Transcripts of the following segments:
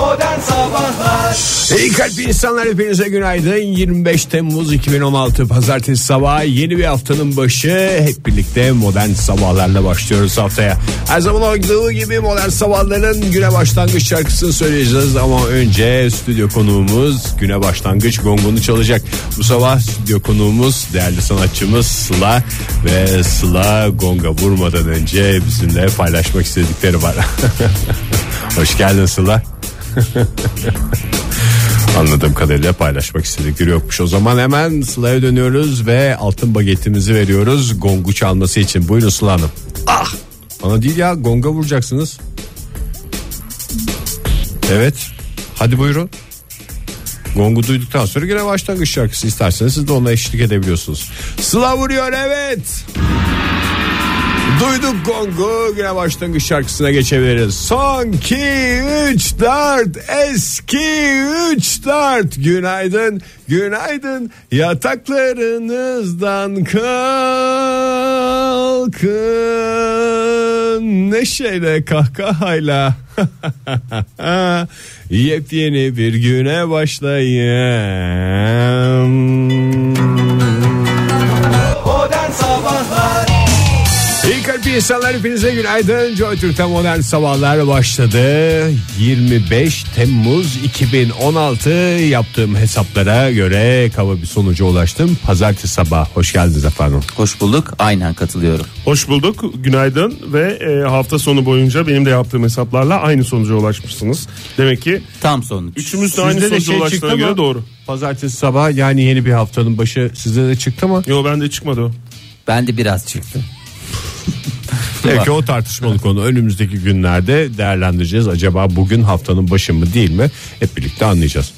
Modern Sabahlar. İyi kalpli insanlar hepinize günaydın. 25 Temmuz 2016 Pazartesi sabahı. Yeni bir haftanın başı. Hep birlikte modern sabahlarla başlıyoruz haftaya. Her zaman olduğu gibi modern sabahların güne başlangıç şarkısını söyleyeceğiz. Ama önce stüdyo konuğumuz güne başlangıç gongunu çalacak. Bu sabah stüdyo konuğumuz değerli sanatçımız Sıla Ve Sıla gonga vurmadan önce bizimle paylaşmak istedikleri var. Hoş geldin Sıla Anladığım kadarıyla paylaşmak istedikleri yokmuş. O zaman hemen Sıla'ya dönüyoruz ve altın bagetimizi veriyoruz gongu çalması için. Buyurun Sıla Hanım. Ah! Bana değil ya gonga vuracaksınız. Evet. Hadi buyurun. Gongu duyduktan sonra yine başlangıç şarkısı isterseniz siz de ona eşlik edebiliyorsunuz. Sıla vuruyor evet. Duyduk gongu yine başlangıç şarkısına geçebiliriz. Son 2 3 4 eski 3 4 günaydın günaydın. Yataklarınızdan kalkın. Neşeyle kahkahayla. Yepyeni bir güne başlayın. Modern Sabahlar İyi kalpli insanlar hepinize günaydın. Joy Türk'te modern sabahlar başladı. 25 Temmuz 2016 yaptığım hesaplara göre kaba bir sonuca ulaştım. Pazartesi sabah hoş geldiniz efendim. Hoş bulduk. Aynen katılıyorum. Hoş bulduk. Günaydın ve e, hafta sonu boyunca benim de yaptığım hesaplarla aynı sonuca ulaşmışsınız. Demek ki Tam sonuç. üçümüz de aynı Sizde de sonuca şey ulaştığına çıktı göre mı? doğru. Pazartesi sabah yani yeni bir haftanın başı size de çıktı mı? Yo bende çıkmadı o. Ben de biraz çıktı. Peki o tartışmalı konu önümüzdeki günlerde değerlendireceğiz. Acaba bugün haftanın başı mı değil mi? Hep birlikte anlayacağız.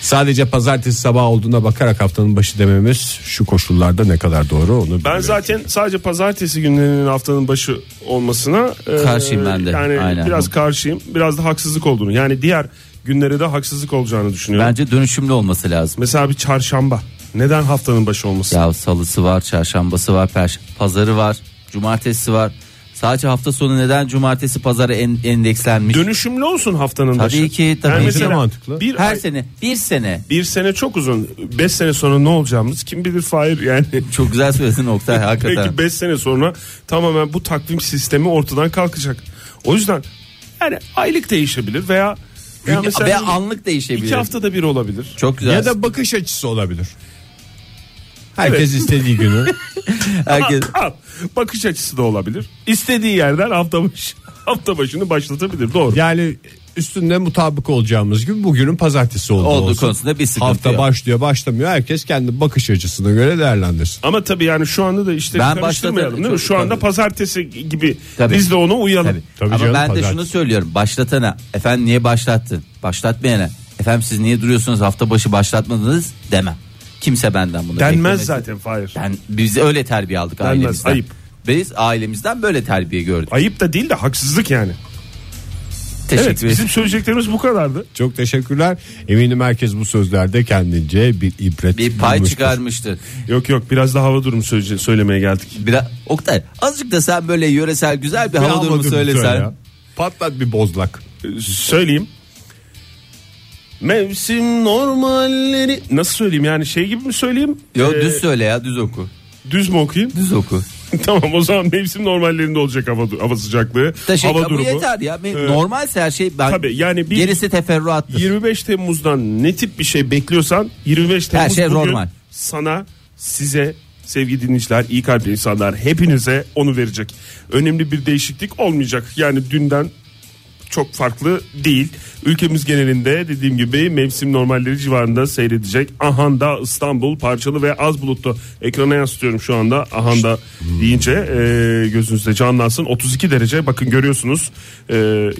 Sadece pazartesi sabah olduğuna bakarak haftanın başı dememiz şu koşullarda ne kadar doğru onu Ben bilmiyorum. zaten sadece pazartesi günlerinin haftanın başı olmasına e, Karşıyım ben de. Yani Aynen. biraz karşıyım. Biraz da haksızlık olduğunu. Yani diğer günlere de haksızlık olacağını düşünüyorum. Bence dönüşümlü olması lazım. Mesela bir çarşamba. Neden haftanın başı olmasın? Ya salısı var, çarşambası var, perş pazarı var, cumartesi var. Sadece hafta sonu neden cumartesi pazara en, endekslenmiş? Dönüşümlü olsun haftanın Tabii başı. ki, tabii Yani ki. mesela Mantıklı. Bir Her ay- sene, bir sene. bir sene çok uzun. Beş sene sonra ne olacağımız kim bilir Fahir yani. Çok güzel söyledin Oktay hakikaten. Belki 5 sene sonra tamamen bu takvim sistemi ortadan kalkacak. O yüzden yani aylık değişebilir veya, veya mesela Ve anlık değişebilir. iki haftada bir olabilir. Çok güzel. Ya da bakış açısı olabilir. Herkes istediği günü. Herkes Al, bakış açısı da olabilir. İstediği yerden hafta başı hafta başını başlatabilir. Doğru. Yani üstünde mutabık olacağımız gibi bugünün pazartesi olduğu Olduğu olsun. konusunda bir sıkıntı Hafta yok. başlıyor başlamıyor. Herkes kendi bakış açısına göre değerlendirsin. Ama tabii yani şu anda da işte Ben karıştırmayalım başladım. değil mi? Çok- Şu anda tabii. pazartesi gibi Tabii. biz de ona uyalım. Tabii. Tabii Ama canım, ben de pazartesi. şunu söylüyorum. Başlatana efendim niye başlattın? Başlatmayana efendim siz niye duruyorsunuz hafta başı başlatmadınız demem. Kimse benden bunu Denmez beklemez. zaten Fahir. Ben biz öyle terbiye aldık Denmez, ailemizden. ayıp. Biz ailemizden böyle terbiye gördük. Ayıp da değil de haksızlık yani. Teşekkür Evet ederim. bizim söyleyeceklerimiz bu kadardı. Çok teşekkürler. Eminim herkes bu sözlerde kendince bir ibret Bir pay bulmuştur. çıkarmıştır. Yok yok biraz da hava durumu söyleye- söylemeye geldik. Biraz Oktay azıcık da sen böyle yöresel güzel bir, Bir hava hava durumu durumu söylesen. söyle ya. Patlat bir bozlak. Ee, söyleyeyim. Mevsim normalleri nasıl söyleyeyim yani şey gibi mi söyleyeyim? Yok Ee, düz söyle ya düz oku. düz mü okuyayım? Düz oku. tamam o zaman mevsim normallerinde olacak hava hava sıcaklığı, Teşekkür hava Bu durumu. yeter ya. Ee, Normalse her şey ben tabii yani bir- gerisi teferruattır. 25 Temmuz'dan ne tip bir şey bekliyorsan 25 Temmuz şey bugün normal. sana size sevgili dinleyiciler iyi kalpli insanlar hepinize onu verecek. Önemli bir değişiklik olmayacak. Yani dünden çok farklı değil. Ülkemiz genelinde dediğim gibi mevsim normalleri civarında seyredecek. Ahanda İstanbul parçalı ve az bulutlu. Ekrana yansıtıyorum şu anda. Ahanda deyince e, gözünüzde canlansın. 32 derece bakın görüyorsunuz. E,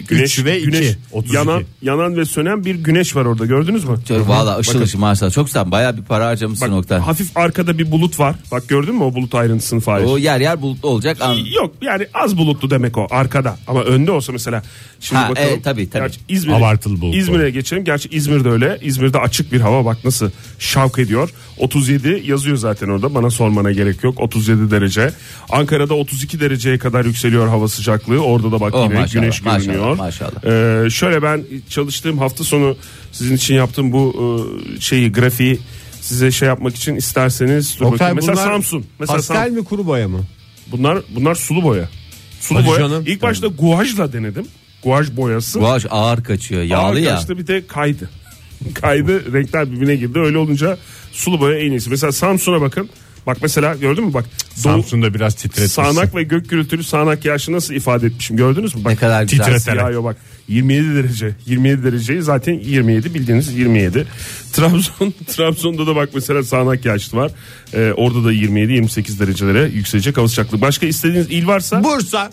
güneş Üç ve iki, güneş 32. yanan yanan ve sönen bir güneş var orada gördünüz mü? Valla ışıl ışıl maşallah. Çok sen bayağı bir para harcamışsın Bak, Oktay. hafif arkada bir bulut var. Bak gördün mü o bulut ayrıntısını Fahir? O yer yer bulutlu olacak. An- Yok yani az bulutlu demek o arkada. Ama önde olsa mesela. Şimdi Ha, bakalım. evet, tabii, tabii. Gerçi İzmir'e, Abartılı bulutlu. İzmir'e geçelim. Gerçi İzmir'de öyle. İzmir'de açık bir hava bak nasıl şavk ediyor. 37 yazıyor zaten orada. Bana sormana gerek yok. 37 derece. Ankara'da 32 dereceye kadar yükseliyor hava sıcaklığı. Orada da bak Oh, yine maşallah, güneş maşallah, görünüyor. maşallah. Ee, şöyle ben çalıştığım hafta sonu sizin için yaptığım bu e, şeyi grafiği size şey yapmak için isterseniz dur Oktay. Mesela Samsun. Mesela Pastel Sam- mi kuru boya mı? bunlar bunlar sulu boya. Sulu Hadi boya. canım. İlk başta guajla denedim. Guaj boyası. Guaj ağır kaçıyor yağlı Ağır ya. kaçtı bir de kaydı. kaydı renkler birbirine girdi. Öyle olunca sulu boya en iyisi. Mesela Samsun'a bakın. Bak mesela gördün mü bak. Samsun'da biraz titretmişsin. sağanak ve gök gürültülü sağanak yağışı nasıl ifade etmişim gördünüz mü? Bak, Ne kadar güzel. Titreterek. Yağıyor bak 27 derece 27 dereceyi zaten 27 bildiğiniz 27 Trabzon Trabzon'da da bak mesela sağanak yağış var Ee, orada da 27 28 derecelere yükselecek hava sıcaklığı başka istediğiniz il varsa Bursa.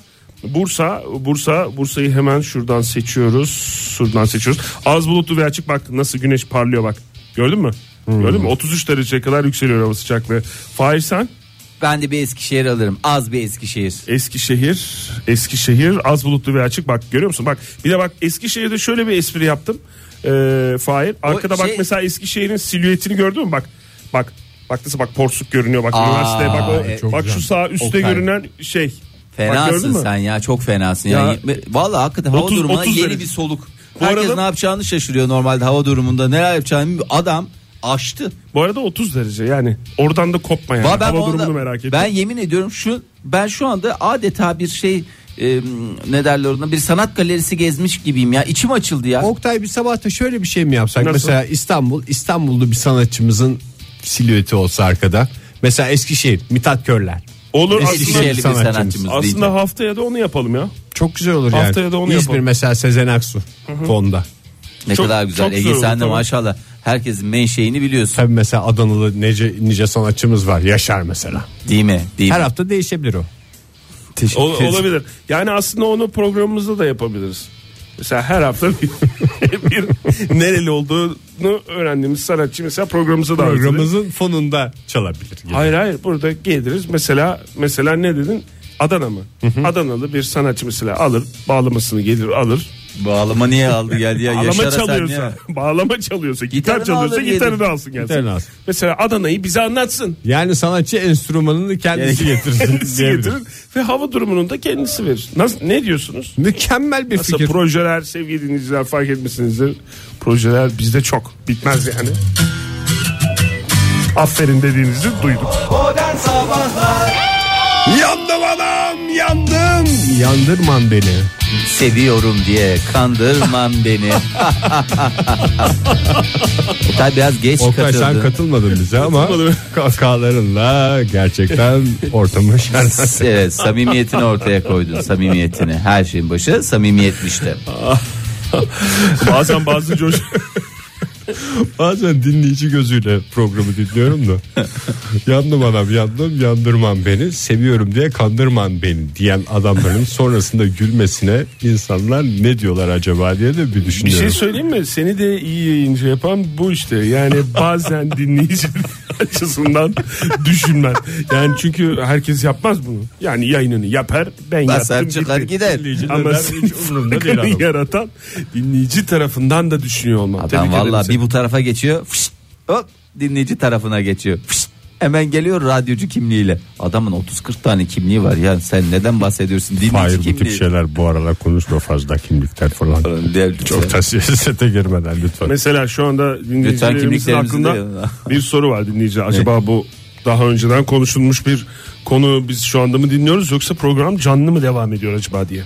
Bursa, Bursa, Bursa'yı hemen şuradan seçiyoruz. Şuradan seçiyoruz. Az bulutlu ve açık bak nasıl güneş parlıyor bak. Gördün mü? Gördün mü? 33 dereceye kadar yükseliyor hava sıcaklığı. Fahir sen? Ben de bir Eskişehir alırım. Az bir Eskişehir. Eskişehir, Eskişehir az bulutlu ve açık. Bak görüyor musun? Bak bir de bak Eskişehir'de şöyle bir espri yaptım. Ee, Fahir. Arkada bak şey- mesela Eskişehir'in silüetini gördün mü? Bak, bak. Bak nasıl bak porsuk görünüyor bak Aa, üniversite bak o çok bak güzel. şu sağ üstte Okay. görünen şey. Bak Fenasın mü? sen ya çok fenasın ya. Ya- Vallahi hakikaten hava 30 durumuna 30 yeni derece. bir soluk. Bu Herkes arada- ne yapacağını şaşırıyor normalde hava durumunda. Neler yapacağını adam aştı. Bu arada 30 derece yani oradan da kopma yani. Ben Hava durumunu merak ettim. Ben yemin ediyorum şu ben şu anda adeta bir şey e, ne derler ona bir sanat galerisi gezmiş gibiyim ya. İçim açıldı ya. Oktay bir sabahta şöyle bir şey mi yapsak? Nasıl? Mesela İstanbul, İstanbul'da bir sanatçımızın silüeti olsa arkada. Mesela Eskişehir, Mithat Körler. Olur aslında, Eskişehirli bir sanatçımız. sanatçımız aslında diyeceğim. haftaya da onu yapalım ya. Çok güzel olur yani. Haftaya da onu İzmir yapalım. mesela Sezen Aksu fonda. Ne Çok- kadar güzel. çok Ege güzel olur, sen de tamam. maşallah herkesin menşeini biliyorsun. Tabii mesela Adanalı nice, nice sanatçımız var. Yaşar mesela. Değil mi? Değil Her mi? hafta değişebilir o. Teşekkür Ol- olabilir. Yani aslında onu programımızda da yapabiliriz. Mesela her hafta bir, bir nereli olduğunu öğrendiğimiz sanatçı mesela programımıza davet. Programımızın fonunda çalabilir. gibi. Hayır hayır burada geliriz. Mesela mesela ne dedin? Adana mı? Adanalı bir sanatçı mesela alır bağlamasını gelir alır. Bağlama niye aldı geldi ya? Bağlama Yaşar'a sen çalıyorsa, niye- bağlama çalıyorsa, gitar Gitarını çalıyorsa alır gitarını gelin. alsın gelsin. Gitarını alsın. Mesela Adana'yı bize anlatsın. Yani sanatçı enstrümanını kendisi getirsin. Kendisi diyebilir. getirir ve hava durumunun da kendisi verir. Nasıl, ne diyorsunuz? Mükemmel bir Nasıl fikir. projeler sevgili dinleyiciler fark etmişsinizdir. Projeler bizde çok bitmez yani. Aferin dediğinizi duyduk. Modern Sabahlar Yandım adam yandım. Yandırman beni. Seviyorum diye kandırman beni. Oktay biraz geç Oktay sen katıldı. katılmadın bize ama kahkahalarınla gerçekten ortamı şenlendirdin. Evet samimiyetini ortaya koydun samimiyetini. Her şeyin başı samimiyetmişti. Bazen bazı coş Bazen dinleyici gözüyle programı dinliyorum da. yandım adam yandım yandırman beni seviyorum diye kandırman beni diyen adamların sonrasında gülmesine insanlar ne diyorlar acaba diye de bir bir düşünüyorum. şey söyleyeyim mi? Seni de iyi yayıncı yapan bu işte. Yani bazen dinleyici açısından düşünmen. Yani çünkü herkes yapmaz bunu. Yani yayınını yapar ben Basar yaptım çıkar gitti. gider. Ama sen hiç umurunda değil adam. yaratan dinleyici tarafından da düşünüyor olman. Adam Tebrik valla seni. Bir bu tarafa geçiyor. fışt, hop dinleyici tarafına geçiyor. fışt, hemen geliyor radyocu kimliğiyle. Adamın 30-40 tane kimliği var ya sen neden bahsediyorsun dinleyici Hayır bu tip kimliği. şeyler bu aralar konuşma fazla kimlikler falan. Çok da siyasete girmeden lütfen. Mesela şu anda dinleyicilerimizin aklında bir soru var dinleyici. Acaba bu daha önceden konuşulmuş bir konu biz şu anda mı dinliyoruz yoksa program canlı mı devam ediyor acaba diye.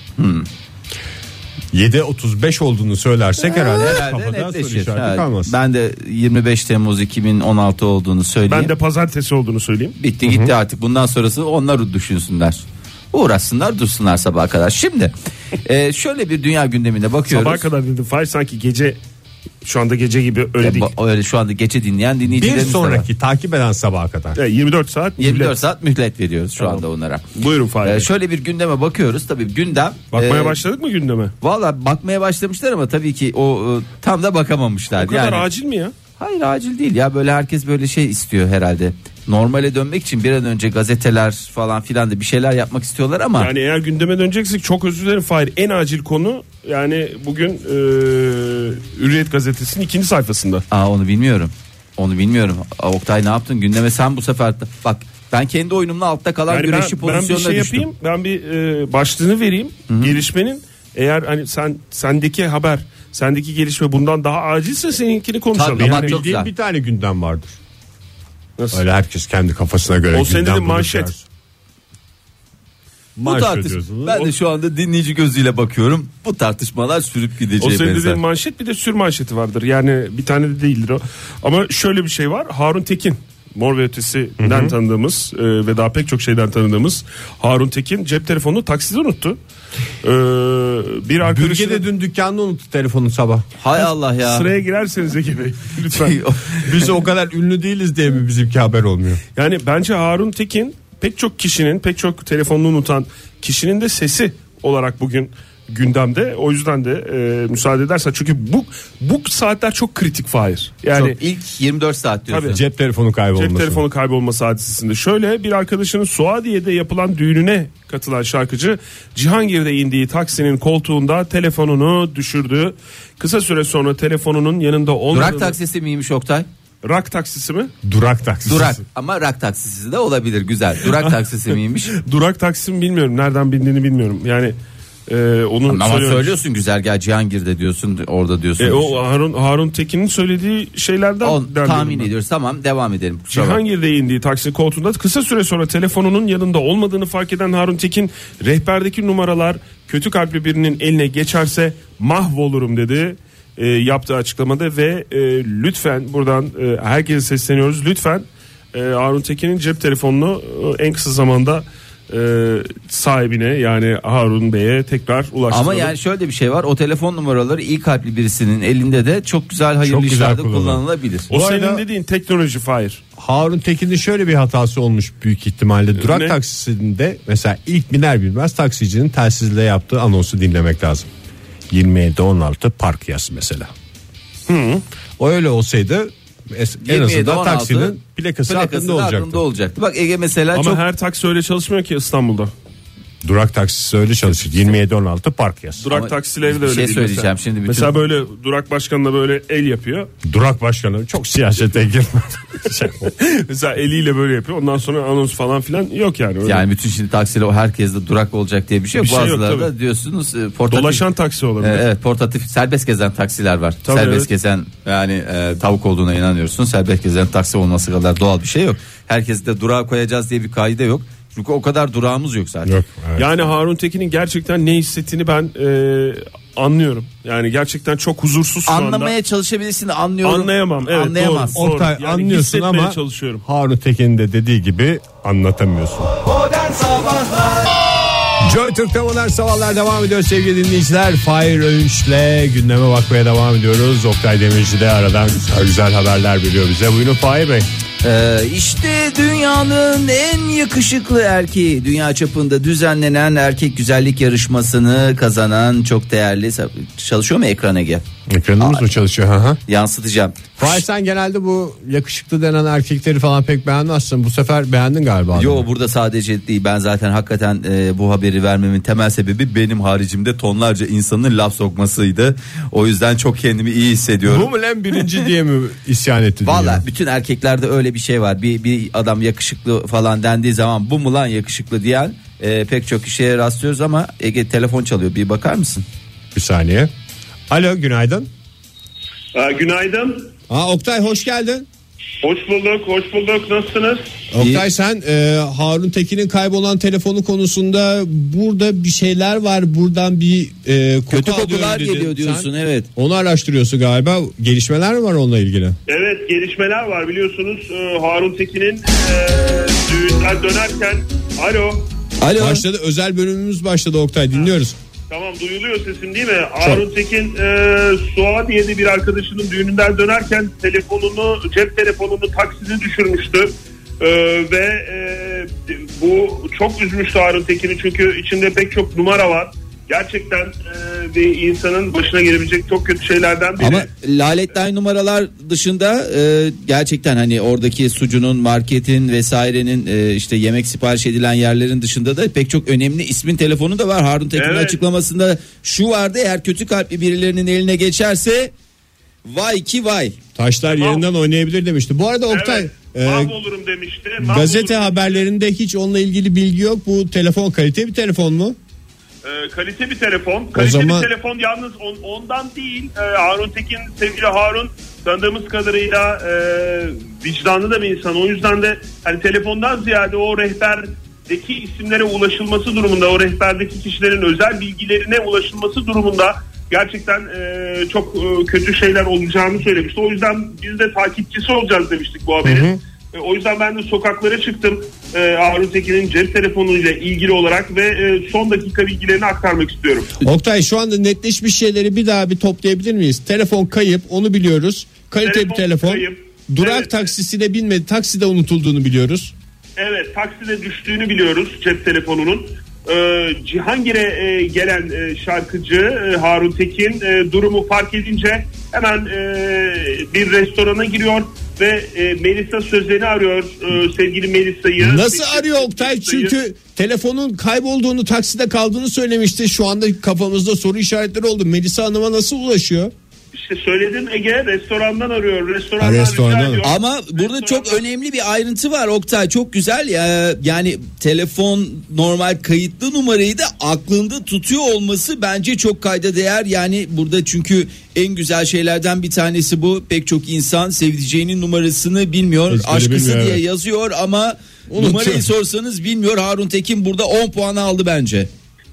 7.35 olduğunu söylersek herhalde, Herhalde kafadan soru netleşir. işareti Ha, kalmaz. Ben de 25 Temmuz 2016 olduğunu söyleyeyim. Ben de pazartesi olduğunu söyleyeyim. Bitti gitti artık bundan sonrası onlar düşünsünler. Uğraşsınlar dursunlar sabaha kadar. Şimdi e, şöyle bir dünya gündemine bakıyoruz. Sabaha kadar dedim. Fay sanki gece şu anda gece gibi öyle E, değil. ba- öyle şu anda gece dinleyen Bir dinleyicilerimiz de var. sonraki takip eden sabaha kadar. Evet, 24 saat. 24 millet. saat mühlet veriyoruz şu anda onlara. Buyurun Fahir. E, şöyle bir gündeme bakıyoruz. Tabii gündem. Bakmaya e, başladık mı gündeme? Valla bakmaya başlamışlar ama tabii ki o e, tam da bakamamışlar. O kadar yani, acil mi ya? Hayır acil değil ya böyle herkes böyle şey istiyor herhalde. Normale dönmek için bir an önce gazeteler falan filan da bir şeyler yapmak istiyorlar ama Yani eğer gündeme döneceksek çok özür dilerim Fahir. En acil konu yani bugün e, Hürriyet gazetesinin ikinci sayfasında. Aa onu bilmiyorum. Onu bilmiyorum. Aa, Oktay ne yaptın? Gündeme sen bu sefer bak ben kendi oyunumla altta kalan Yani ben, güreşçi ben bir pozisyonuna şey düştüm. yapayım. Ben bir e, başlığını vereyim. Gelişmenin eğer hani sen sendeki haber, sendeki gelişme bundan daha acilse seninkini konuşalım. Tabii, Yani çok güzel. bir tane gündem vardır. nasıl? Öyle herkes kendi kafasına göre O gündem bulur manşet. der. Bu tartış. Ben O- de şu anda dinleyici gözüyle bakıyorum. Bu tartışmalar sürüp O gideceği senin benzer. dediğin manşet bir de sür manşeti vardır. Yani bir tane de değildir o. Ama şöyle bir şey var. Harun Tekin Mor ve Ötesi'den tanıdığımız e, ve daha pek çok şeyden tanıdığımız Harun Tekin cep telefonunu takside unuttu. E, bir arkadaşı de dün dükkanında unuttu telefonu sabah. Hay Allah ya. sıraya girerseniz Ege Bey lütfen. Biz o kadar ünlü değiliz diye mi bizimki haber olmuyor? Yani bence Harun Tekin pek çok kişinin pek çok telefonunu unutan kişinin de sesi olarak bugün gündemde. O yüzden de e, müsaade edersen çünkü bu bu saatler çok kritik Fahir. Yani Çok, ilk 24 saat diyorsun. Tabii. Cep telefonu kaybolması. Cep telefonu kaybolması hadisesinde. Şöyle bir arkadaşının Suadiye'de yapılan düğününe katılan şarkıcı Cihangir'de indiği taksinin koltuğunda telefonunu düşürdü. Kısa süre sonra telefonunun yanında olmadığını... Durak taksisi miymiş Oktay? Rak taksisi mi? Durak taksisi. Durak ama rak taksisi de olabilir güzel. Durak taksisi miymiş? Durak taksi mi bilmiyorum. Nereden bindiğini bilmiyorum. Yani e, onu Ama söylüyorum. söylüyorsun güzergah Cihangir'de diyorsun orada diyorsun. E, o Harun, Harun Tekin'in söylediği şeylerden On, tahmin ben. ediyoruz tamam devam edelim. Kusura. Cihangir'de indiği taksi koltuğunda kısa süre sonra telefonunun yanında olmadığını fark eden Harun Tekin rehberdeki numaralar kötü kalpli birinin eline geçerse mahvolurum dedi. E, yaptığı açıklamada ve e, lütfen buradan e, herkese sesleniyoruz lütfen e, Harun Tekin'in cep telefonunu e, en kısa zamanda e, sahibine yani Harun Bey'e tekrar ulaştıralım. Ama yani şöyle bir şey var. O telefon numaraları iyi kalpli birisinin elinde de çok güzel hayırlı Çok güzel işlerde kullanılır. kullanılabilir. o Bu senin arada- dediğin teknoloji Fahir. Harun Tekin'in şöyle bir hatası olmuş büyük ihtimalle. Durak Ne? taksisinde mesela ilk biner bilmez taksicinin telsizle yaptığı anonsu dinlemek lazım. 27-16 park yaz mesela. O öyle olsaydı es- en 27, azından 16 taksinin plakası, plakası aklında da olacaktı. olacaktı. Bak Ege mesela Ama çok her taksi öyle çalışmıyor ki İstanbul'da. Durak taksisi öyle çalışır. 27-16 park yaz. Durak Ama taksileri de öyle şey değil söyleyeceğim mesela. şimdi bütün- Mesela böyle durak başkanına böyle el yapıyor. Durak başkanı çok siyasete girmedi. Mesela eliyle böyle yapıyor. Ondan sonra anons falan filan yok yani. Öyle. yani bütün şimdi taksiler o herkeste durak olacak diye bir şey yok. Bir şey yok, Bazıları da tabii. diyorsunuz e, portatif. Dolaşan taksi olabilir. E, evet portatif serbest gezen taksiler var. Tabii, serbest evet. gezen yani e, tavuk olduğuna inanıyorsun. Serbest gezen taksi olması kadar doğal bir şey yok. Herkesi de durağa koyacağız diye bir kaide yok. Çünkü o kadar durağımız yok zaten. Yok. evet. Yani Harun Tekin'in gerçekten ne hissettiğini ben e, anlıyorum. Yani gerçekten çok huzursuz şu Anlamaya anda. çalışabilirsin de anlıyorum. Anlayamam. Evet, Anlayamaz. doğru. Oktay Yani anlıyorsun hissetmeye ama çalışıyorum. Harun Tekin'in de dediği gibi anlatamıyorsun. Modern Sabahlar Joy Türk'te modern sabahlar devam ediyor sevgili dinleyiciler. Fahir Öğünç'le gündeme bakmaya devam ediyoruz. Oktay Demirci de aradan güzel, haberler veriyor bize. Buyurun Fahir Bey. Ee, işte dünyanın en yakışıklı erkeği dünya çapında düzenlenen erkek güzellik yarışmasını kazanan çok değerli çalışıyor mu ekran Ege? Ekranımız mı çalışıyor? Hı. Yansıtacağım. Fahir sen genelde bu yakışıklı denen erkekleri falan pek beğenmezsin. Bu sefer beğendin galiba. Yo adamı. burada sadece değil ben zaten hakikaten e, bu haberi vermemin temel sebebi benim haricimde tonlarca insanın laf sokmasıydı. O yüzden çok kendimi iyi hissediyorum. Bu mu lan birinci diye mi isyan etti? Valla bütün erkeklerde öyle bir şey var. Bir, bir adam yakışıklı falan dendiği zaman bu mu lan yakışıklı diyen e, pek çok kişiye rastlıyoruz ama Ege telefon çalıyor bir bakar mısın? Bir saniye. Alo günaydın. Aa, günaydın. Aa, Oktay hoş geldin. Hoş bulduk, hoş bulduk. Nasılsınız? Oktay sen e, Harun Tekin'in kaybolan telefonu konusunda burada bir şeyler var. Buradan bir e, koku Kötü alıyorum kokular dedin. geliyor diyorsun Sen evet. Onu araştırıyorsun galiba. Gelişmeler mi var onunla ilgili? Evet, gelişmeler var biliyorsunuz. Ee, Harun Tekin'in e, düğünden dönerken... Alo, Alo. Başladı özel bölümümüz başladı Oktay dinliyoruz. Tamam duyuluyor sesim değil mi? Harun Tekin e, Suadiye'de bir arkadaşının düğününden dönerken telefonunu, cep telefonunu takside düşürmüştü. Ee, ve e, bu çok üzmüştü Harun Tekin'i çünkü içinde pek çok numara var. Gerçekten e, bir insanın başına gelebilecek çok kötü şeylerden biri. Ama laletler numaralar dışında e, gerçekten hani oradaki sucunun, marketin vesairenin e, işte yemek sipariş edilen yerlerin dışında da pek çok önemli ismin telefonu da var. Harun Tekin'in Evet. açıklamasında şu vardı eğer kötü kalpli birilerinin eline geçerse vay ki vay. Taşlar yerinden oynayabilir demişti. Bu arada Oktay Evet, e, mahvolurum demişti. gazete Mahvolurum. haberlerinde hiç onunla ilgili bilgi yok. Bu telefon kalite bir telefon mu? Ee, kalite bir telefon. Kalite zaman- bir telefon yalnız on- ondan değil. Ee, Harun Tekin, sevgili Harun tanıdığımız kadarıyla e, vicdanlı da bir insan. O yüzden de hani telefondan ziyade o rehberdeki isimlere ulaşılması durumunda, o rehberdeki kişilerin özel bilgilerine ulaşılması durumunda gerçekten e, çok e, kötü şeyler olacağını söylemişti. O yüzden biz de takipçisi olacağız demiştik bu haberin. E, O yüzden ben de sokaklara çıktım e, Harun Tekin'in cep telefonuyla ilgili olarak ve e, son dakika bilgilerini aktarmak istiyorum. Oktay şu anda netleşmiş şeyleri bir daha bir toplayabilir miyiz? Telefon kayıp onu biliyoruz. Kalite Telefon bir telefon. kayıp. Durak Evet. taksisine binmedi. Takside unutulduğunu biliyoruz. Evet takside düştüğünü biliyoruz cep telefonunun. Ee, Cihangir'e e, gelen e, şarkıcı e, Harun Tekin e, durumu fark edince hemen e, bir restorana giriyor ve e, Melisa Sözen'i arıyor e, sevgili Melisa'yı. Nasıl arıyor Oktay? Melisa'yı. Çünkü telefonun kaybolduğunu takside kaldığını söylemişti. Şu anda kafamızda soru işaretleri oldu. Melisa Hanım'a nasıl ulaşıyor? İşte söyledim Ege restorandan arıyor. Restorandan Ha, restorandan. rica. Ama burada çok Restorandan- önemli bir ayrıntı var Oktay çok güzel ya yani telefon normal kayıtlı numarayı da aklında tutuyor olması bence çok kayda değer yani burada çünkü en güzel şeylerden bir tanesi bu pek çok insan sevdiceğinin numarasını bilmiyor Ezbere aşkısı bilmiyor, diye evet. yazıyor ama Unutuyor. numarayı sorsanız bilmiyor Harun Tekin burada 10 puan aldı bence.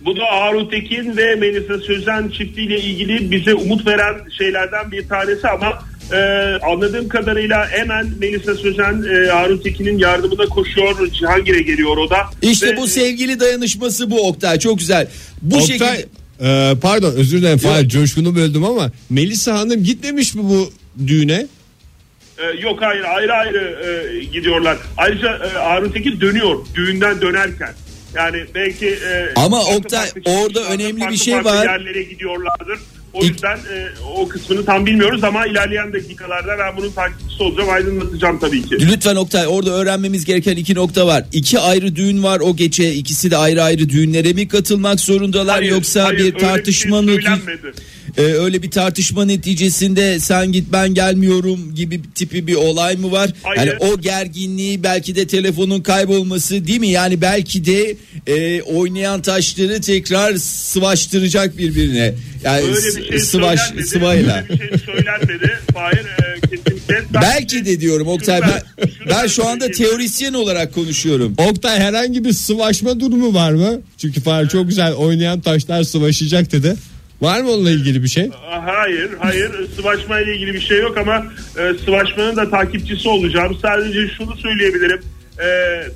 Bu da Harun Tekin ve Melisa Sözen çiftiyle ilgili bize umut veren şeylerden bir tanesi ama e, anladığım kadarıyla hemen Melisa Sözen e, Harun Tekin'in yardımına koşuyor. Cihangir'e geliyor o da. İşte Ve- bu sevgili dayanışması bu Oktay çok güzel. Bu Oktay şekilde e, pardon özür dilerim Fahir coşkunu böldüm ama Melisa Hanım gitmemiş mi bu düğüne? E, yok hayır ayrı ayrı e, gidiyorlar. Ayrıca e, Harun Tekin dönüyor düğünden dönerken. Yani belki e, Ama farklı Oktay, farklı orada şehirlerde, önemli bir farklı şey farklı var. yerlere gidiyorlardır. O yüzden e, o kısmını tam bilmiyoruz ama ilerleyen dakikalarda ben bunun takipçisi olacağım aydınlatacağım tabii ki. Lütfen Oktay orada öğrenmemiz gereken iki nokta var. İki ayrı düğün var o gece ikisi de ayrı ayrı düğünlere mi katılmak zorundalar Hayır, yoksa hayır, bir öyle tartışma şey neti- söylenmedi. Ee, öyle bir tartışma neticesinde sen git ben gelmiyorum gibi bir tipi bir olay mı var? Hayır. Yani o gerginliği belki de telefonun kaybolması değil mi? Yani belki de e, oynayan taşları tekrar sıvaştıracak birbirine. Yani Öyle bir şey sıvaş söylenmedi. sıvayla. Öyle bir şey söylenmedi. Hayır e, kesinlikle. Belki de diyorum Oktay ben, ben şu anda teorisyen olarak konuşuyorum. Oktay herhangi bir sıvaşma durumu var mı? Çünkü Fahir çok güzel oynayan taşlar sıvaşacak dedi. Var mı onunla ilgili bir şey? Hayır, hayır. Sıvaşma ile ilgili bir şey yok ama e, sıvaşmanın da takipçisi olacağım. Sadece şunu söyleyebilirim. E, e,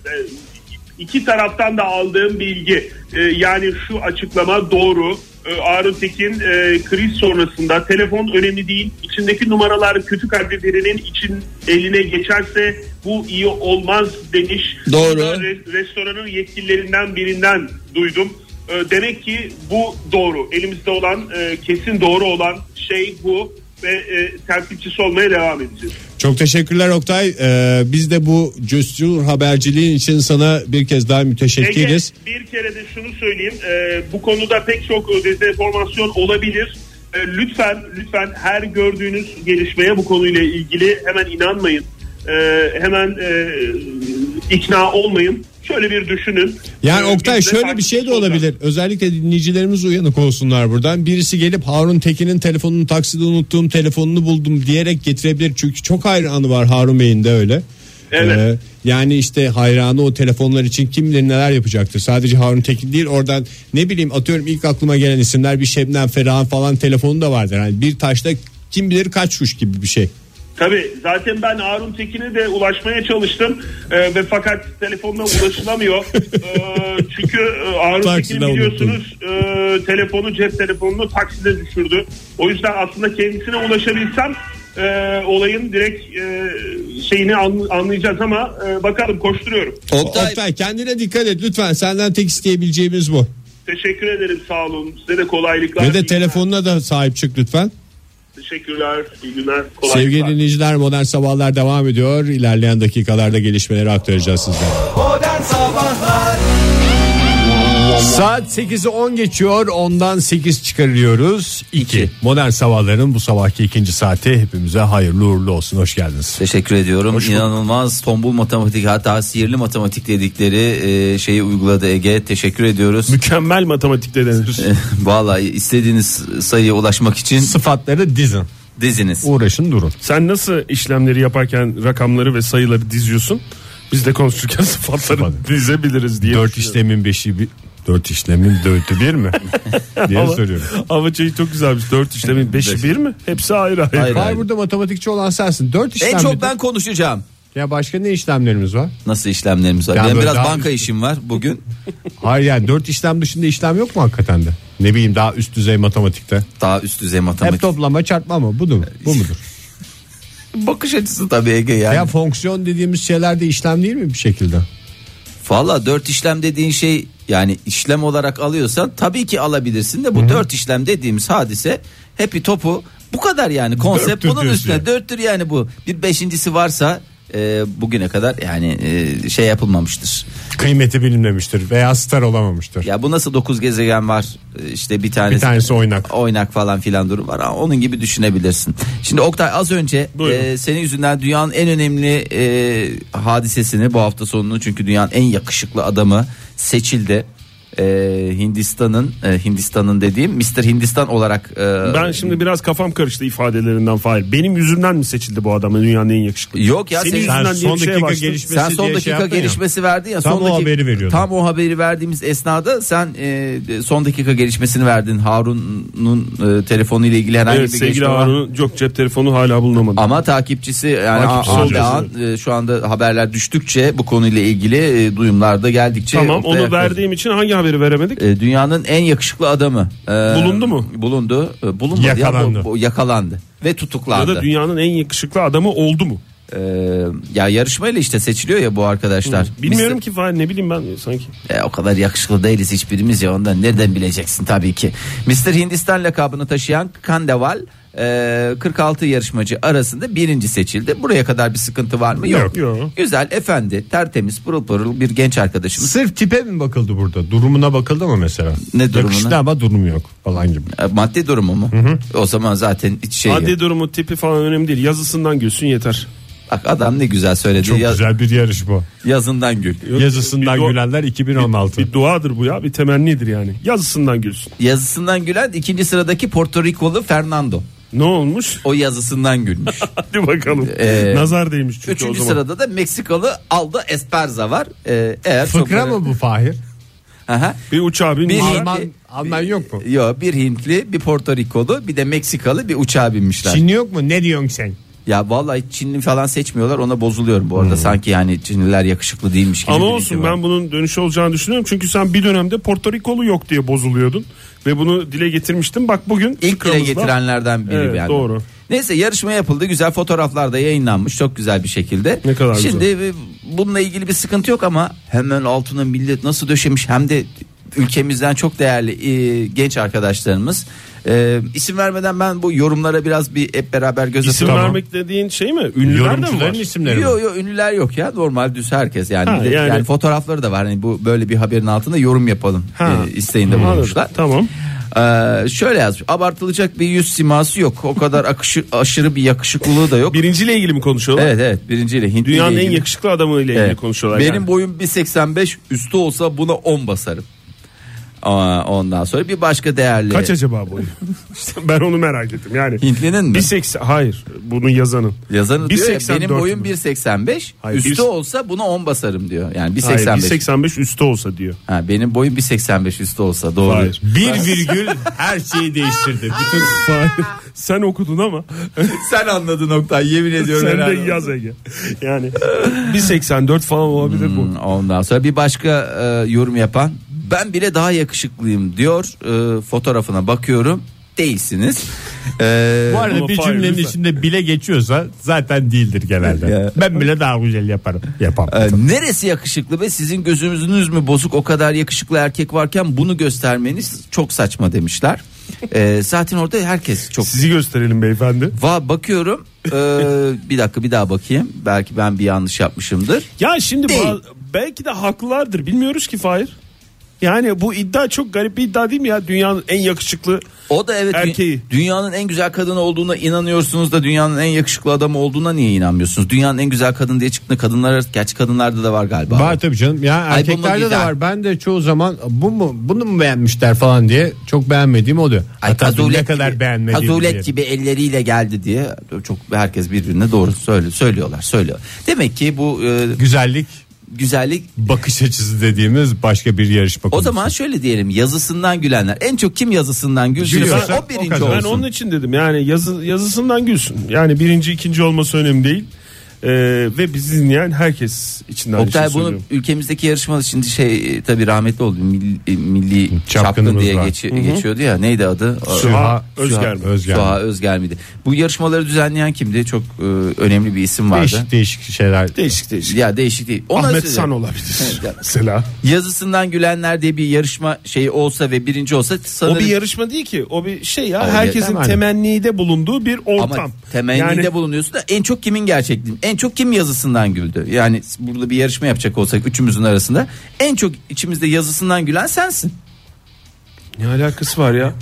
iki taraftan da aldığım bilgi. E, yani şu açıklama doğru. E, Harun Tekin e, kriz sonrasında telefon önemli değil. İçindeki numaralar kötü kalpli birinin için eline geçerse bu iyi olmaz demiş. Doğru. Re- restoranın yetkililerinden birinden duydum. E, Demek ki bu doğru. Elimizde olan e, kesin doğru olan şey bu ve e, takipçisi olmaya devam edeceğiz. Çok teşekkürler Oktay. Ee, biz de bu cesur haberciliğin için sana bir kez daha Ege müteşekkiriz. bir kere de şunu söyleyeyim. E, bu konuda pek çok dezenformasyon olabilir. E, lütfen lütfen her gördüğünüz gelişmeye bu konuyla ilgili hemen inanmayın. E, hemen e, ikna olmayın. Şöyle bir düşünün. Yani E, Oktay şöyle bir şey de olabilir. Özellikle dinleyicilerimiz uyanık olsunlar buradan. Birisi gelip Harun Tekin'in telefonunu takside unuttuğum telefonunu buldum diyerek getirebilir. Çünkü çok hayranı var Harun Bey'in de öyle. Evet. Ee, yani işte hayranı o telefonlar için kim bilir neler yapacaktır. Sadece Harun Tekin değil oradan ne bileyim atıyorum ilk aklıma gelen isimler bir Şebnem Ferah'ın falan telefonu da vardır. Yani bir taşta kim bilir kaç kuş gibi bir şey. Tabii zaten ben Harun Tekin'e de ulaşmaya çalıştım Ee, ve fakat telefonuna ulaşılamıyor. Ee, çünkü e, Harun Tekin biliyorsunuz e, telefonu cep telefonunu takside düşürdü. O yüzden aslında kendisine ulaşabilsem e, olayın direkt e, şeyini an- anlayacağız ama e, bakalım koşturuyorum. Oktay, Oktay kendine dikkat et lütfen senden tek isteyebileceğimiz bu. Teşekkür ederim sağ olun. Size de kolaylıklar. Ve de telefonuna da sahip çık lütfen. Günler. Teşekkürler. İyi günler. Kolaylıklar. Sevgili dinleyiciler modern sabahlar devam ediyor. İlerleyen dakikalarda gelişmeleri aktaracağız sizlere. Modern Sabahlar Saat 8'i 10 geçiyor. Ondan 8 çıkarıyoruz. 2. Modern sabahların bu sabahki ikinci saati hepimize hayırlı uğurlu olsun. Hoş geldiniz. Teşekkür ediyorum. İnanılmaz tombul matematik hatta sihirli matematik dedikleri e, şeyi uyguladı Ege. Teşekkür ediyoruz. Mükemmel matematikte denir. Vallahi istediğiniz sayıya ulaşmak için Sıfatları dizin. diziniz. Uğraşın durun. Sen nasıl işlemleri yaparken rakamları ve sayıları diziyorsun? Biz de konuşurken sıfatları Sıfat. dizebiliriz diye. 4 işlemin 5'i bir 4 işlemin 4'ü 1 mi? diye Ama- soruyorum. Ama şey çok güzelmiş. 4 işlemin 5'i 1 mi? Hepsi ayrı ayrı. Hayır. Hayır burada matematikçi olan sensin. 4 işlem En çok ben konuşacağım. Ya başka ne işlemlerimiz var? Nasıl işlemlerimiz var? Ya Benim böyle biraz daha banka üstü. işim var bugün. Hayır yani 4 işlem dışında işlem yok mu hakikaten de? Ne bileyim daha üst düzey matematikte. Daha üst düzey Hep matematik. toplama çarpma mı? Bu mu? Bu mudur? Bakış açısı tabii Ege yani. Ya fonksiyon dediğimiz şeyler de işlem değil mi bir şekilde? Valla dört işlem dediğin şey yani işlem olarak alıyorsan tabii ki alabilirsin de bu dört işlem dediğimiz hadise hepi topu bu kadar yani konsept Dörttür bunun üstüne yani. dörttür yani bu bir beşincisi varsa e, bugüne kadar yani e, şey yapılmamıştır. Kıymeti bilinmemiştir veya star olamamıştır. Ya bu nasıl dokuz gezegen var E, işte bir tanesi, Bir tanesi oynak. oynak falan filan durum var. Onun gibi düşünebilirsin. Şimdi Oktay az önce Buyurun. e, senin yüzünden dünyanın en önemli e, hadisesini bu hafta sonunu çünkü dünyanın en yakışıklı adamı seçildi. E, Hindistan'ın e, Hindistan'ın dediğim Mr. Hindistan olarak e, Ben şimdi biraz kafam karıştı ifadelerinden Fahir. Benim yüzümden mi seçildi bu adam dünyanın en yakışıklı? Yok ya Senin senin- yüzünden Sen diye son bir şeye dakika başladın. gelişmesi sen son diye dakika şey yaptın ya. gelişmesi verdin ya. Tam son o dakika- haberi veriyordun. Tam o haberi verdiğimiz esnada sen e, son dakika gelişmesini verdin. Harun'un e, telefonu ile ilgili herhangi Evet bir sevgili gelişme var. Harun'un yok cep telefonu hala bulunamadı. Ama takipçisi yani Takipçisi an, e, şu anda haberler düştükçe bu konuyla ilgili e, duyumlar da geldikçe tamam onu verdiğim için hangi haberi veremedik? E, dünyanın en yakışıklı adamı e, Bulundu mu? Bulundu. E, bulunmadı ya, Yakalandı. bu- bu yakalandı ve Ya tutuklandı. da dünyanın en yakışıklı adamı oldu mu? E, ya yarışmayla işte seçiliyor ya bu arkadaşlar. Bilmiyorum Biz ki Fahir ne bileyim ben sanki. E, o kadar yakışıklı değiliz hiçbirimiz ya ondan nereden bileceksin tabii ki. Mr. Hindistan lakabını taşıyan Kandeval e, 46 yarışmacı arasında birinci seçildi. Buraya kadar bir sıkıntı var mı? Yok. Yok, yok. Güzel efendi tertemiz pırıl pırıl bir genç arkadaşımız. Sırf tipe mi bakıldı burada? Durumuna bakıldı mı mesela? Ne durumuna? Yakışıklı ama durumu yok falan gibi. E, maddi durumu mu? O zaman zaten hiç şey yok. Maddi durumu tipi falan önemli değil. Yazısından gülsün yeter. Bak adam ne güzel söyledi. Çok Ya- güzel bir yarış bu. Yazından gül. Yazısından bir dua- gülenler 2016. Bir duadır bu ya bir temennidir yani. Yazısından gülsün. Yazısından gülen ikinci sıradaki Porto Rikolu Fernando. Ne olmuş? O yazısından gülmüş. Hadi bakalım. Ee, Nazar değmiş çünkü o Üçüncü zaman. sırada da Meksikalı Aldo Esparza var. Ee, eğer çok Fıkra böyle- mı bu Fahir? Aha. Bir uçağa binmiş. Bir- Alman, Alman yok mu? Yok bir Hintli, bir Porto Rikolu, bir de Meksikalı bir uçağa binmişler. Çinli yok mu? Ne diyorsun sen? Ya vallahi Çinli falan seçmiyorlar. Ona bozuluyorum bu arada. Sanki yani Çinliler yakışıklı değilmiş gibi. Ama bir olsun var. ben bunun dönüşü olacağını düşünüyorum. Çünkü sen bir dönemde Porto Rikolu yok diye bozuluyordun. Ve bunu dile getirmiştin. Bak bugün İlk dile getirenlerden biri Evet, yani. doğru. Neyse yarışma yapıldı. Güzel fotoğraflar da yayınlanmış. Çok güzel bir şekilde. Ne kadar Şimdi e, bununla ilgili bir sıkıntı yok ama hemen altına millet nasıl döşemiş hem de ülkemizden çok değerli e, genç arkadaşlarımız. E, isim vermeden ben bu yorumlara biraz bir hep beraber göz İsim atalım. vermek dediğin şey mi? Ünlüler de mi var? İsimleri? Yok yok ünlüler yok ya normal düz herkes yani, Ha, Bir de- yani- yani fotoğrafları da var hani bu böyle bir haberin altında yorum yapalım Ha. e, isteğinde bulunmuşlar. Tamam. Ee, şöyle yazmış abartılacak bir yüz siması yok o kadar akışı, aşırı bir yakışıklılığı da yok. Birinciyle ilgili mi konuşuyorlar? Evet evet birinciyle Hintli Dünyanın ile en ilgili. yakışıklı adamıyla ilgili Evet. konuşuyorlar. Benim yani. boyum 1.85 üstü olsa buna 10 basarım. Aa, ondan sonra bir başka değerli. Kaç acaba boyu? İşte ben onu merak ettim. Yani Hintlinin mi? 1.80 hayır bunun yazanın. Yazanı diyor ya 1.84 benim boyum mü? 1.85 Hayır, üstü bir- olsa buna 10 basarım diyor. Yani Hayır 1.85. 1.85 üstü olsa diyor. Ha, benim boyum 1.85 üstü olsa doğru. Hayır. Bir virgül her şeyi değiştirdi. Bütün Hayır. Sen okudun ama Sen anladın Oktay yemin ediyorum. sen helal de yaz Ege. Yani 1.84 falan olabilir bu. Hmm, Ondan sonra bir başka e, yorum yapan ben bile daha yakışıklıyım diyor. E, fotoğrafına bakıyorum. değilsiniz. Ee, Bu arada bir cümlenin lütfen. içinde bile geçiyorsa zaten değildir genelde. Ya. Ben bile daha güzel yaparım. Yapam. Ee, neresi yakışıklı ve sizin gözünüz mü bozuk o kadar yakışıklı erkek varken bunu göstermeniz çok saçma demişler. Ee, zaten orada herkes çok Sizi gösterelim beyefendi. Va bakıyorum. Ee, bir dakika bir daha bakayım. Belki ben bir yanlış yapmışımdır. Ya şimdi Değil. belki de haklılardır. Bilmiyoruz ki Fahir. Yani bu iddia çok garip bir iddia değil mi ya? Dünyanın en yakışıklı O da evet Erkeği. dünyanın en güzel kadını olduğuna inanıyorsunuz da dünyanın en yakışıklı adamı olduğuna niye inanmıyorsunuz? Dünyanın en güzel kadın diye çıktı kadınlar gerçi kadınlarda da var galiba. Var tabii canım. Ya mu erkeklerde de var. Ben de çoğu zaman bu mu bunu mu beğenmişler falan diye çok beğenmediğim oluyor. Ay, Hatta kazulet ne kadar gibi, beğenmediğim kazulet diye. gibi elleriyle geldi diye çok herkes birbirine doğru söyle, söylüyorlar söylüyor. Demek ki bu e, Güzellik güzellik bakış açısı dediğimiz başka bir yarışma o konusu. zaman şöyle diyelim yazısından gülenler en çok kim yazısından güldüyse Gülüyorsa o birinci o kazanır. Ben olsun. onun için dedim yani yazı, yazısından gülsün. Yani birinci ikinci olması önemli değil. Ee, ve bizi dinleyen herkes için aynı Oktay şeyi bunu söylüyorum. ülkemizdeki yarışma şimdi şey e, tabii rahmetli oldu milli, e, milli çapkın Çapkınımız diye var. geçi- geçiyordu ya neydi adı? Süha Özger mi? Özger. Suha Özger miydi? Bu yarışmaları düzenleyen kimdi? Çok e, önemli bir isim vardı. Değişik değişik şeyler. Değişik değişik. Ya değişik değil. Ona Ahmet size- San olabilir. Ya. Mesela. Yazısından gülenler diye bir yarışma şeyi olsa ve birinci olsa sanırım O bir yarışma değil ki. O bir şey ya. Ama herkesin yetemem. temennide bulunduğu bir ortam. ama temennide yani bulunuyorsun da en çok kimin gerçekliği? En çok kim yazısından güldü? Yani burada bir yarışma yapacak olsak üçümüzün arasında en çok içimizde yazısından gülen sensin. ne alakası var ya?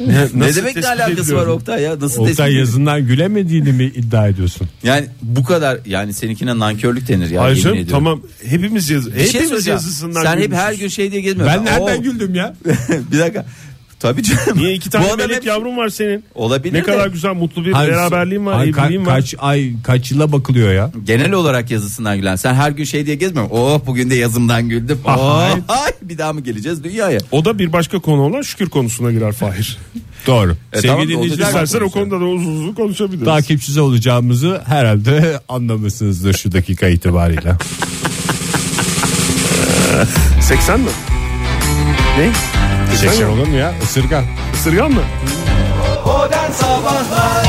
Ne, ne demek ne alakası var? Oktay ya? Nasıl Oktay yazından gülemediğini mi iddia ediyorsun? Yani bu kadar yani seninkine nankörlük denir ya. Hayır canım, tamam hepimiz. Bir şey hepimiz söyleyeceğim. yazısından Sen hep gülmüşüz. her gün şey diye gezmiyorsun. Ben nereden Oo. güldüm ya? bir dakika. Tabii canım. Niye iki tane Bu melek hep- yavrum var senin? Olabilir Ne de. kadar güzel mutlu bir Hayır, beraberliğin var, ay, ka- var. Kaç ay kaç yıla bakılıyor ya? Genel olarak yazısından gülen. Sen her gün şey diye gezmiyorsun. Oh bugün de yazımdan güldüm. Oh, Hayır. ay, bir daha mı geleceğiz dünyaya? O da bir başka konu olan şükür konusuna girer Fahir. Doğru. E, Sevgili tamam, dinleyiciler. İstersen o konuda da uzun uzun konuşabiliriz. takipçisi olacağımızı herhalde anlamışsınızdır şu dakika itibariyle. 80 mi? Ne? Şeker olur mu ya? Isırgan. Isırgan mı? Modern Sabahlar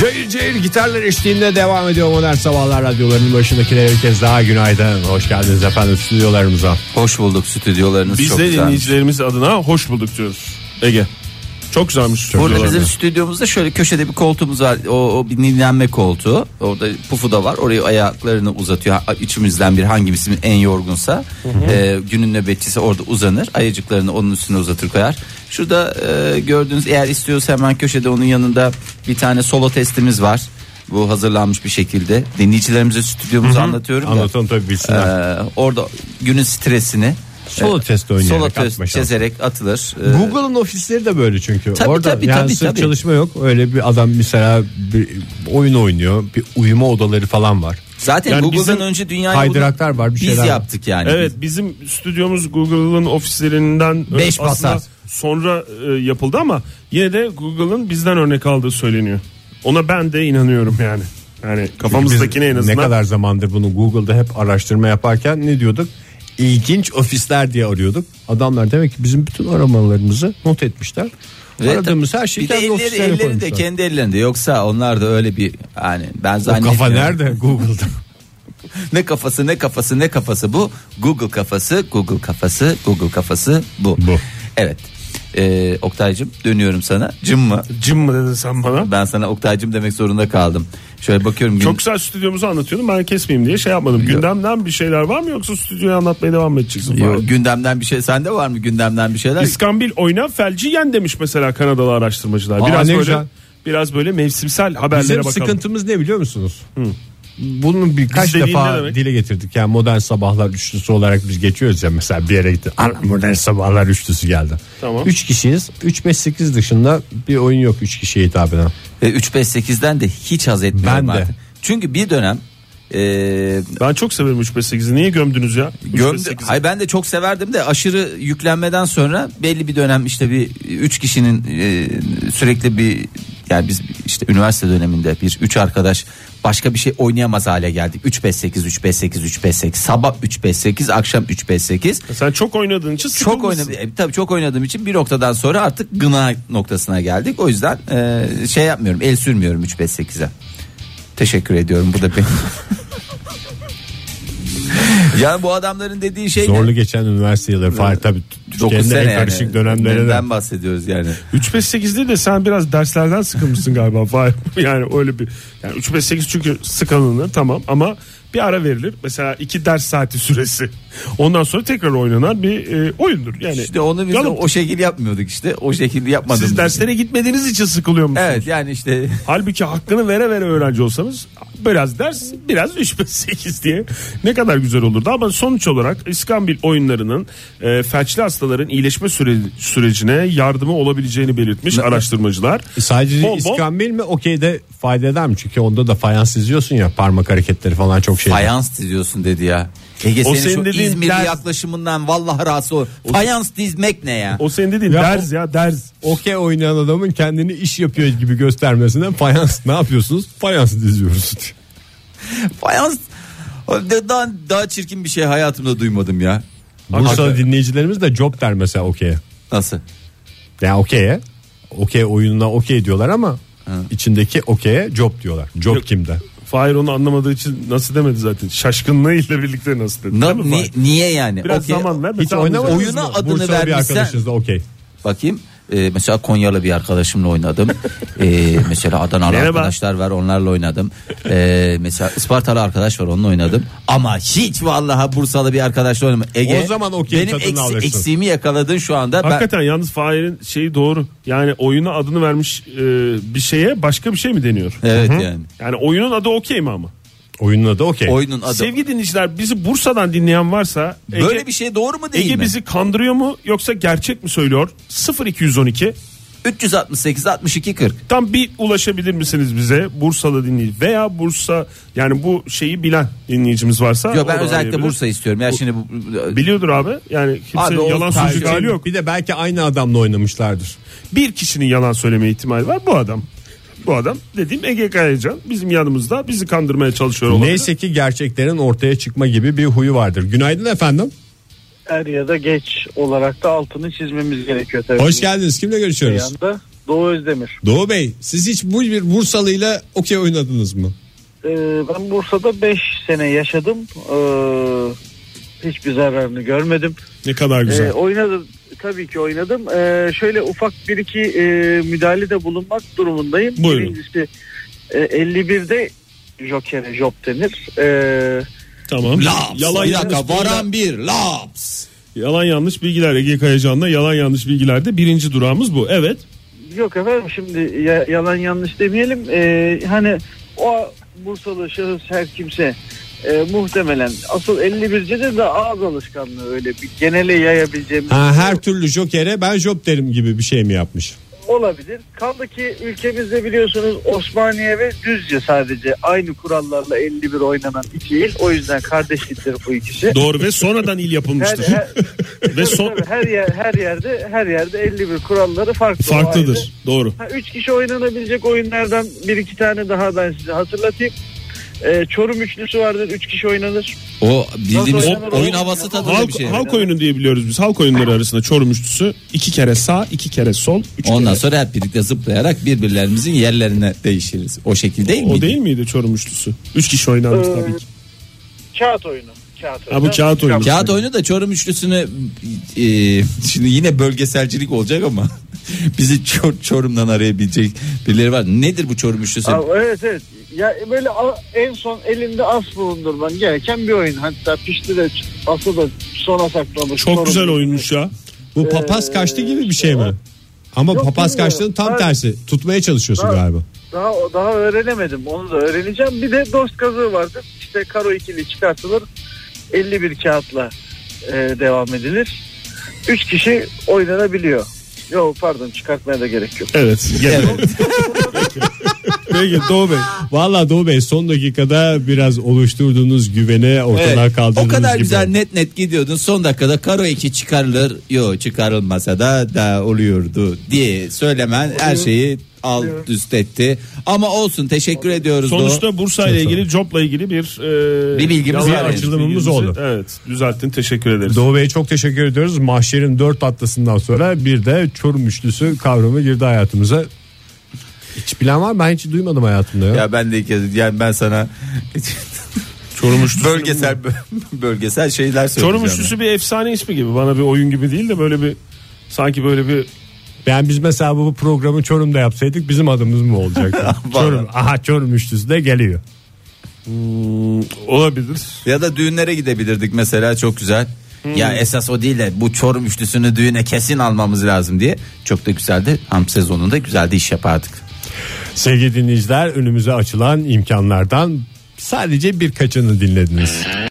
Cayır cayır gitarlar eşliğinde devam ediyor Modern Sabahlar radyolarının başındakilere bir kez daha günaydın. Hoş geldiniz efendim stüdyolarımıza. Hoş bulduk stüdyolarınız Biz çok de güzel. dinleyicilerimiz adına hoş bulduk diyoruz. Ege. Çok güzelmiş. Burada stüdyolar. bizim stüdyomuzda şöyle köşede bir koltuğumuz var. O, o bir dinlenme koltuğu. Orada pufu da var. Oraya ayaklarını uzatıyor. Ha- İçimizden bir hangimizin en yorgunsa e, günün nöbetçisi orada uzanır. Ayıcıklarını onun üstüne uzatır koyar. Şurada e, gördüğünüz eğer istiyorsa hemen köşede onun yanında bir tane solo testimiz var. Bu hazırlanmış bir şekilde. Dinleyicilerimize stüdyomuzu anlatıyorum. da. Anlatalım tabii bilsinler. E, orada günün stresini Solo test oynayarak solo atma test şansı. çizerek atılır. E, Google'ın ofisleri de böyle çünkü. Tabii, Orada tabii, yani tabii, sırf tabii. çalışma yok. Öyle bir adam mesela bir oyun oynuyor. Bir uyuma odaları falan var. Zaten Yani Google'dan bizim önce dünyayı kaydıraklar var, bir biz şeyler var. yaptık yani. Evet bizim stüdyomuz Google'ın ofislerinden e, Beş aslında basar. sonra e, yapıldı ama yine de Google'ın bizden örnek aldığı söyleniyor. Ona ben de inanıyorum yani. Yani kafamızdakine en Biz azından. Ne kadar zamandır bunu Google'da hep araştırma yaparken ne diyorduk? İlginç ofisler diye arıyorduk. Adamlar demek ki bizim bütün aramalarımızı not etmişler. Ve Aradığımız her şeyi bir de elleri, elleri de koymuşlar. kendi ellerinde yoksa onlar da öyle bir yani ben O zannetmiyorum. kafa nerede Google'da? Ne kafası ne kafası ne kafası bu Google kafası Google kafası Google kafası bu. Bu. Evet. Ee, Oktay'cım dönüyorum sana. Cım mı? Cım mı dedin sen bana? Ben sana Oktay'cım demek zorunda kaldım. Şöyle bakıyorum. gün- Çok güzel stüdyomuzu anlatıyordum ben kesmeyeyim diye şey yapmadım. Gündemden bir şeyler var mı yoksa stüdyoyu anlatmaya devam mı edeceksin? Yo, falan? gündemden bir şey sende var mı gündemden bir şeyler? İskambil oyna felci yen demiş mesela Kanadalı araştırmacılar. Aa, Biraz ne böyle güzel. biraz böyle mevsimsel haberlere Bizim bakalım. sıkıntımız ne biliyor musunuz? Bunu birkaç Biz defa dile getirdik. Yani modern sabahlar üçlüsü olarak biz geçiyoruz ya mesela bir yere gitti. Ana, modern sabahlar üçlüsü geldi. Tamam. Üç kişiyiz. 3-5-8 dışında bir oyun yok üç kişiye hitap eden. Ve 3-5-8'den de hiç haz etmiyorum Ben de. artık. Çünkü bir dönem e, Ben çok severim 3-5-8'i. Niye gömdünüz ya? 3-5-8'i? Gömdü. Hayır ben de çok severdim de aşırı yüklenmeden sonra belli bir dönem işte bir üç kişinin e, sürekli bir yani biz işte üniversite döneminde bir üç arkadaş başka bir şey oynayamaz hale geldik. 3 5 8 3 5 8 3 5 8 sabah 3 5 8 akşam 3 5 8 Sen çok oynadığın için çok oynadım e, tabii çok oynadığım için bir noktadan sonra artık gına noktasına geldik. O yüzden e, şey yapmıyorum. El sürmüyorum 3 5 8'e. Teşekkür ediyorum. Bu da benim. yani bu adamların dediği şey ne? Zorlu geçen üniversite yılları Fahir tabii. 9 Türkiye'nin en karışık yani. Neden bahsediyoruz yani? 3-5-8 değil de sen biraz derslerden sıkılmışsın galiba. Fahir. yani öyle bir yani 3-5-8 çünkü sıkılınır tamam ama bir ara verilir. Mesela iki ders saati süresi. Ondan sonra tekrar oynanan bir e, oyundur. Yani İşte onu biz de o şekil yapmıyorduk işte. O şekil yapmadığımız siz için. derslere gitmediğiniz için sıkılıyor musunuz? Evet yani işte Halbuki hakkını vere vere öğrenci olsanız biraz ders biraz 3-5-8 diye ne kadar güzel olurdu. Ama sonuç olarak İskambil oyunlarının e, felçli hastaların iyileşme süre, sürecine yardımı olabileceğini belirtmiş araştırmacılar. Sadece Bol bol- iskambil mi okeyde fayda eder mi? Çünkü onda da fayans izliyorsun ya parmak hareketleri falan çok şey. fayans diziyorsun dedi ya. Ege O senin, senin şu dediğin İzmirli ders- yaklaşımından vallahi rahatsız ol. Fayans dizmek ne ya? O senin dediğin Ya ders ya ders. Okey oynayan adamın kendini iş yapıyor gibi göstermesinden fayans ne yapıyorsunuz? Fayans diziyoruz. Fayans daha, daha çirkin bir şey hayatımda duymadım ya. Bursa'da dinleyicilerimiz de job der mesela okey'e. Nasıl? Yani okey'e. Okey oyununa okey diyorlar ama içindeki okey'e job diyorlar. Job Yok. kimde? Fahir onu anlamadığı için nasıl demedi zaten. Şaşkınlığıyla birlikte nasıl dedi. Na- mi Fahir? niye yani? Biraz Okey, zaman ver. Hiç mesela Oyuna adını Bursa'da bir vermişsen- arkadaşınız da okey. Bakayım. Ee, mesela Konyalı bir arkadaşımla oynadım. Ee, mesela Adanalı Merhaba. arkadaşlar var onlarla oynadım. Ee, mesela Ispartalı arkadaş var onunla oynadım. Ama hiç vallahi Bursalı bir arkadaşla oynadım. Ege, O zaman okey benim tadını alırsın. eksiğimi yakaladın şu anda. Ben, Hakikaten yalnız Fahir'in şeyi doğru. Yani oyuna adını vermiş e, bir şeye başka bir şey mi deniyor? evet yani. Yani oyunun adı okey mi ama? Oyunun adı okey. Oyunun adı. Sevgili dinleyiciler bizi Bursa'dan dinleyen varsa Ege, Böyle bir şey doğru mu değil Ege mi? bizi kandırıyor mu yoksa gerçek mi söylüyor? 0212 368 62 40. tam bir ulaşabilir misiniz bize Bursalı dinleyici veya Bursa yani bu şeyi bilen dinleyicimiz varsa Yo, o ben özellikle. Bursa istiyorum. Ya şimdi bu, Biliyordur abi yani kimse Abi o yalan tercih- sözcük hali yok. Bir de belki aynı adamla oynamışlardır. Bir kişinin yalan söyleme ihtimali var bu adam. Bu adam dediğim Ege Kayacan bizim yanımızda bizi kandırmaya çalışıyor olabilir. Neyse ki gerçeklerin ortaya çıkma gibi bir huyu vardır. Günaydın efendim. er ya da geç olarak da altını çizmemiz gerekiyor tabii. Hoş geldiniz. Kimle görüşüyoruz? yanda Doğu Özdemir. Doğu Bey siz hiç bu bir Bursalıyla okey oynadınız mı? Ee, ben Bursa'da 5 sene yaşadım. Ee, hiçbir zararını görmedim. Ne kadar güzel. Ee, oynadım. Tabii ki oynadım. Ee, şöyle ufak bir iki e, müdahalede bulunmak durumundayım. Buyurun. Birincisi e, 51'de Joker'e job denir. Ee, tamam. Laps. Yalan bir dakika varan bir laps. yalan yanlış bilgiler Ege Kayacan'la yalan yanlış bilgilerde birinci durağımız bu. Evet. Yok efendim şimdi ya- yalan yanlış demeyelim. Ee, hani o Bursalı şahıs her kimse e, muhtemelen asıl 51'cedir de ağız alışkanlığı öyle bir genele yayabileceğimiz Ha, her türlü jokere ben job derim gibi bir şey mi yapmış? olabilir. Kaldı ki ülkemizde biliyorsunuz Osmaniye ve Düzce sadece aynı kurallarla 51 oynanan iki il. O yüzden kardeşliktir bu ikisi. Doğru ve sonradan il Her, yapılmıştır. her, ve son tabii her yer her yerde her yerde 51 kuralları farklı. Farklıdır. Doğru. Ha, üç kişi oynanabilecek oyunlardan bir iki tane daha ben size hatırlatayım. Ee, Çorum üçlüsü vardır. Üç kişi oynanır. O bildiğimiz oynanır oyun o? havası tadında Halk, bir şey. halk oyunu diye biliyoruz biz. Halk oyunları arasında Çorum üçlüsü iki kere sağ, iki kere sol, üç Ondan kere. sonra hep birlikte zıplayarak birbirlerimizin yerlerine değişiriz. O şekil değil mi? O değil miydi Çorum üçlüsü? Üç kişi oynanmış Ee, tabii ki. Kağıt oyunu. Kağıt Ha, bu kağıt oyunu. Kağıt oyunu da Çorum üçlüsünü e, şimdi yine bölgeselcilik olacak ama bizi Çor- Çorum'dan arayabilecek birileri var. Nedir bu Çorum üçlüsü? Aa, evet evet. Ya böyle en son elinde as bulundurman gereken bir oyun. Hatta pişti de ası da sona saklamış. Çok Sorun güzel oyunmuş ya. Bu papaz kaçtı gibi bir şey mi? Ama Yok, papaz bilmiyorum. kaçtığın tam Hayır. tersi. Tutmaya çalışıyorsun Ha. galiba. Daha daha öğrenemedim. Onu da öğreneceğim. Bir de dost kazığı vardır. İşte karo ikili çıkartılır. 51 kağıtla e, devam edilir. 3 kişi oynanabiliyor. Yok pardon çıkartmaya da gerek yok. Evet. gene. Peki Doğu Bey. Valla Doğu Bey son dakikada biraz oluşturduğunuz güveni ortadan Evet, kaldırdınız o kadar gibi. güzel net net gidiyordun son dakikada karo 2 çıkarılır yo çıkarılmasa da da oluyordu diye söylemen her şeyi alt üst etti ama olsun teşekkür ediyoruz. Sonuçta Bursa ile ilgili Job'la ilgili bir e, Bir bilgimiz var. Açılımımız oldu. Evet düzelttin teşekkür ederiz. Doğu Bey'e çok teşekkür ediyoruz. Mahşerin dört atlasından sonra bir de Çorum üçlüsü kavramı girdi hayatımıza. Hiç bilen var mı? Ben hiç duymadım hayatımda ya. ya ben de ilk kez yani ben sana Çorum üçlüsü. bölgesel bölgesel şeyler söyleyeceğim. Çorum üçlüsü bir efsane ismi gibi. Bana bir oyun gibi değil de böyle bir sanki böyle bir Ben biz mesela bu programı Çorum'da yapsaydık bizim adımız mı olacaktı? Çorum, aha Çorum üçlüsü de geliyor. olabilir. Ya da düğünlere gidebilirdik mesela çok güzel. Ya esas o değil de bu Çorum üçlüsünü düğüne kesin almamız lazım diye. Çok da güzeldi. Ham sezonunda güzel de iş yapardık. Sevgili dinleyiciler önümüze açılan imkanlardan sadece birkaçını dinlediniz.